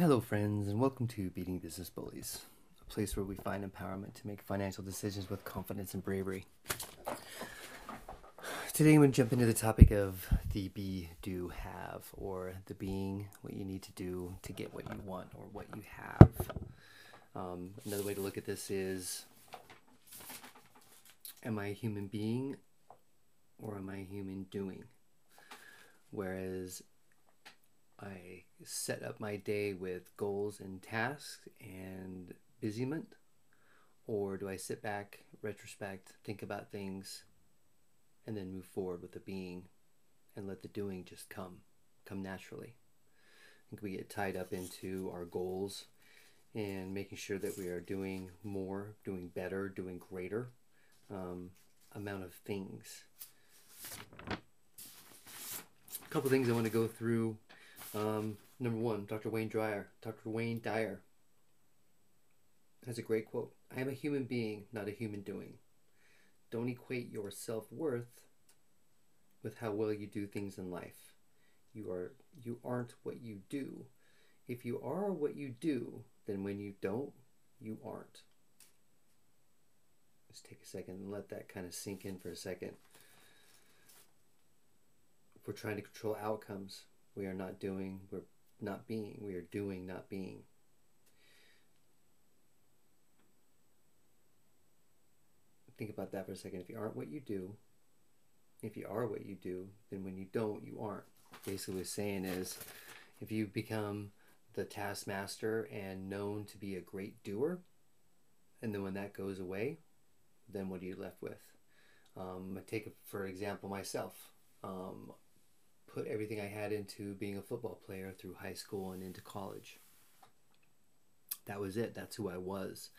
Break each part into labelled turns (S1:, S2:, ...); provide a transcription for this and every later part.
S1: Hello, friends, and welcome to Beating Business Bullies, a place where we find empowerment to make financial decisions with confidence and bravery. Today, I'm going to jump into the topic of the be, do, have, or the being what you need to do to get what you want or what you have. Um, another way to look at this is Am I a human being or am I a human doing? Whereas I set up my day with goals and tasks and busyment? Or do I sit back, retrospect, think about things, and then move forward with the being and let the doing just come, come naturally? I think we get tied up into our goals and making sure that we are doing more, doing better, doing greater um, amount of things. A couple things I want to go through um, number one, Dr. Wayne Dyer. Dr. Wayne Dyer has a great quote I am a human being, not a human doing. Don't equate your self worth with how well you do things in life. You are you aren't what you do. If you are what you do, then when you don't, you aren't. Let's take a second and let that kind of sink in for a second. If we're trying to control outcomes, we are not doing, we're not being. We are doing, not being. Think about that for a second. If you aren't what you do, if you are what you do, then when you don't, you aren't. Basically, what saying is if you become the taskmaster and known to be a great doer, and then when that goes away, then what are you left with? Um, take, for example, myself. Um, put everything I had into being a football player through high school and into college. That was it. That's who I was.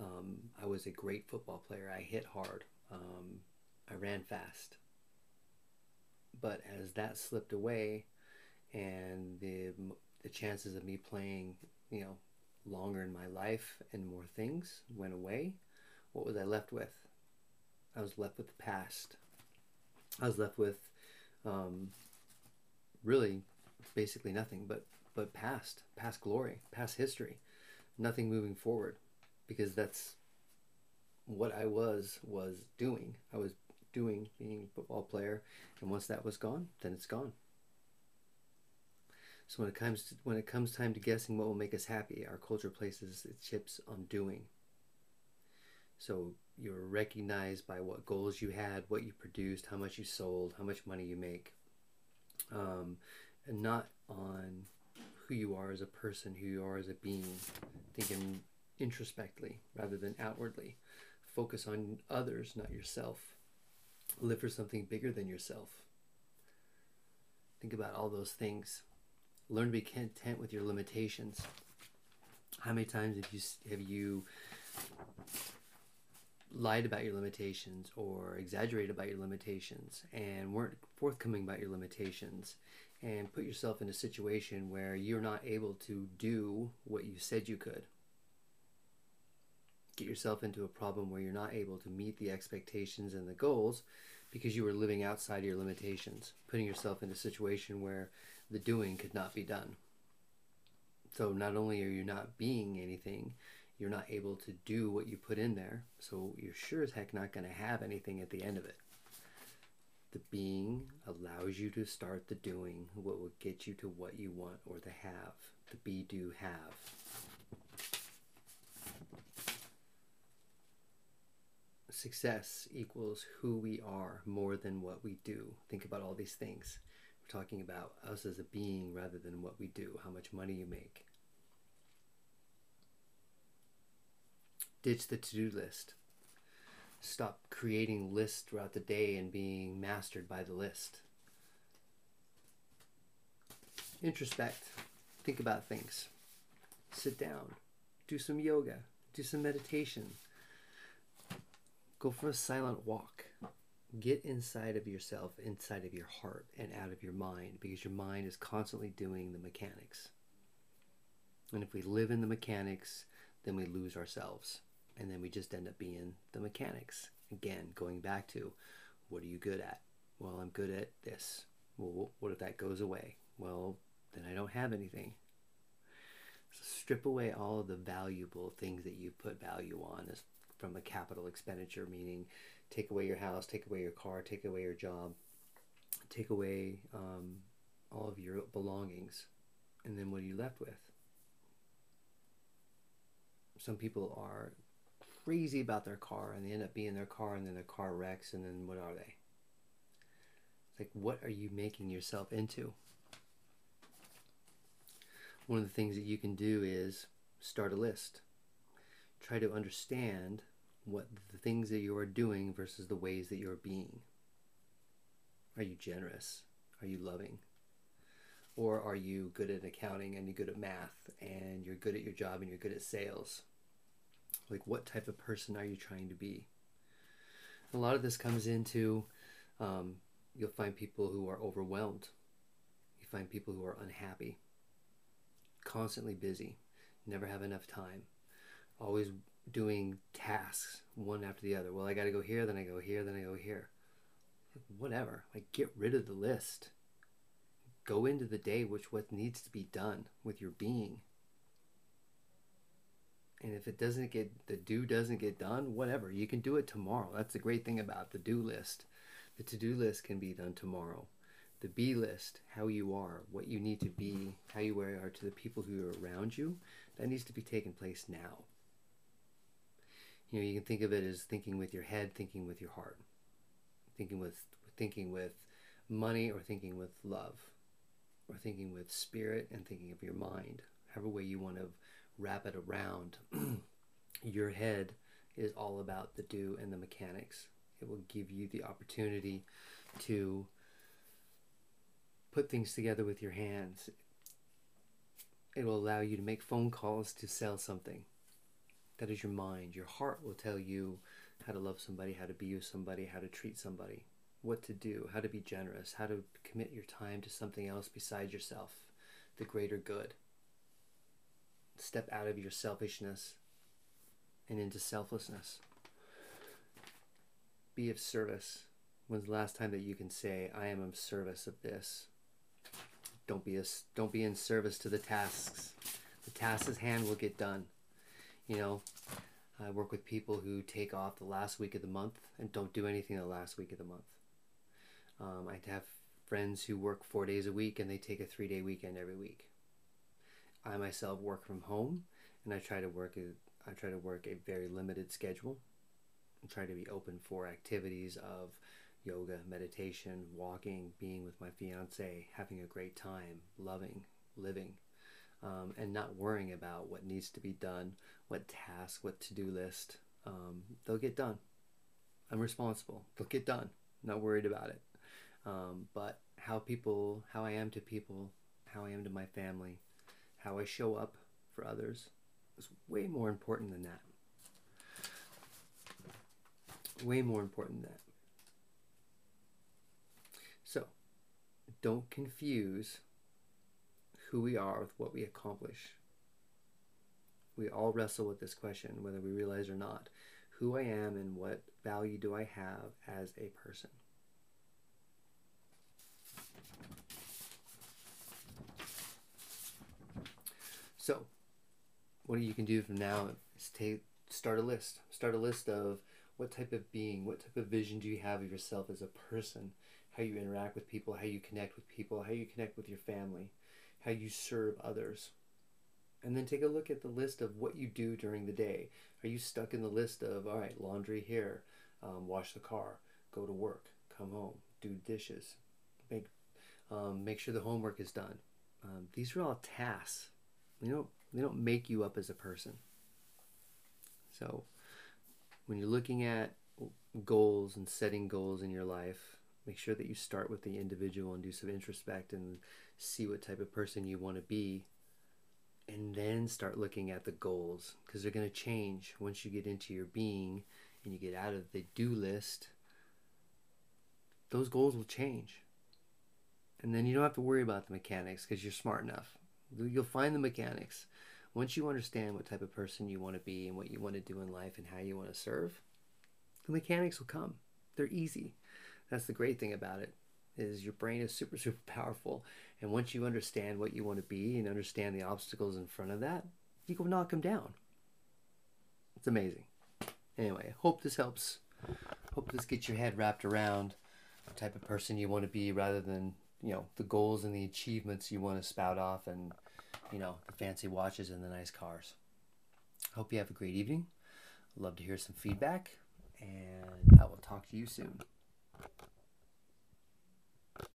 S1: Um, I was a great football player. I hit hard. Um, I ran fast. But as that slipped away, and the the chances of me playing, you know, longer in my life and more things went away, what was I left with? I was left with the past. I was left with um, really basically nothing but but past past glory past history nothing moving forward because that's what i was was doing. I was doing being a football player and once that was gone then it's gone. So when it comes to, when it comes time to guessing what will make us happy our culture places its chips on doing. So you're recognized by what goals you had what you produced how much you sold how much money you make um, and not on who you are as a person, who you are as a being, thinking introspectively rather than outwardly. Focus on others, not yourself. Live for something bigger than yourself. Think about all those things. Learn to be content with your limitations. How many times have you have you lied about your limitations or exaggerated about your limitations and weren't forthcoming about your limitations and put yourself in a situation where you're not able to do what you said you could. Get yourself into a problem where you're not able to meet the expectations and the goals because you were living outside your limitations, putting yourself in a situation where the doing could not be done. So not only are you not being anything, you're not able to do what you put in there, so you're sure as heck not going to have anything at the end of it. The being allows you to start the doing, what will get you to what you want or the have. The be, do, have. Success equals who we are more than what we do. Think about all these things. We're talking about us as a being rather than what we do, how much money you make, ditch the to do list. Stop creating lists throughout the day and being mastered by the list. Introspect. Think about things. Sit down. Do some yoga. Do some meditation. Go for a silent walk. Get inside of yourself, inside of your heart, and out of your mind because your mind is constantly doing the mechanics. And if we live in the mechanics, then we lose ourselves and then we just end up being the mechanics. Again going back to what are you good at? Well i'm good at this. Well what if that goes away? Well then i don't have anything. So strip away all of the valuable things that you put value on as from a capital expenditure, meaning take away your house, take away your car, take away your job, take away um, all of your belongings, and then what are you left with? Some people are crazy about their car and they end up being their car and then their car wrecks and then what are they? Like, what are you making yourself into? One of the things that you can do is start a list. Try to understand what the things that you are doing versus the ways that you're being. Are you generous? Are you loving? Or are you good at accounting and you're good at math and you're good at your job and you're good at sales? Like, what type of person are you trying to be? A lot of this comes into um, you'll find people who are overwhelmed, you find people who are unhappy, constantly busy, never have enough time, always doing tasks one after the other. Well, I got to go here, then I go here, then I go here. Whatever. Like, get rid of the list. Go into the day which what needs to be done with your being. And if it doesn't get the do doesn't get done, whatever. You can do it tomorrow. That's the great thing about the do list. The to-do list can be done tomorrow. The be list, how you are, what you need to be, how you are to the people who are around you, that needs to be taking place now you know you can think of it as thinking with your head thinking with your heart thinking with thinking with money or thinking with love or thinking with spirit and thinking of your mind however way you want to wrap it around your head is all about the do and the mechanics it will give you the opportunity to put things together with your hands it will allow you to make phone calls to sell something that is your mind. Your heart will tell you how to love somebody, how to be with somebody, how to treat somebody, what to do, how to be generous, how to commit your time to something else besides yourself, the greater good. Step out of your selfishness and into selflessness. Be of service. When's the last time that you can say, I am of service of this? Don't be a, don't be in service to the tasks. The task's hand will get done. You know, I work with people who take off the last week of the month and don't do anything the last week of the month. Um, I have friends who work four days a week and they take a three day weekend every week. I myself work from home and I try to work a, I try to work a very limited schedule and try to be open for activities of yoga, meditation, walking, being with my fiance, having a great time, loving, living um, and not worrying about what needs to be done, what task, what to do list. Um, they'll get done. I'm responsible. They'll get done. not worried about it. Um, but how people, how I am to people, how I am to my family, how I show up for others is way more important than that. Way more important than that. So, don't confuse who we are with what we accomplish. We all wrestle with this question, whether we realize or not. Who I am and what value do I have as a person? So, what you can do from now is take start a list. Start a list of what type of being, what type of vision do you have of yourself as a person, how you interact with people, how you connect with people, how you connect with your family, how you serve others. And then take a look at the list of what you do during the day. Are you stuck in the list of, all right, laundry here, um, wash the car, go to work, come home, do dishes, make, um, make sure the homework is done? Um, these are all tasks. They don't, they don't make you up as a person. So when you're looking at goals and setting goals in your life, make sure that you start with the individual and do some introspect and see what type of person you want to be and then start looking at the goals because they're going to change once you get into your being and you get out of the do list. Those goals will change. And then you don't have to worry about the mechanics because you're smart enough you'll find the mechanics once you understand what type of person you want to be and what you want to do in life and how you want to serve the mechanics will come they're easy that's the great thing about it is your brain is super super powerful and once you understand what you want to be and understand the obstacles in front of that you can knock them down. It's amazing. Anyway, hope this helps. Hope this gets your head wrapped around the type of person you want to be rather than, you know, the goals and the achievements you want to spout off and, you know, the fancy watches and the nice cars. Hope you have a great evening. Love to hear some feedback, and I will talk to you soon.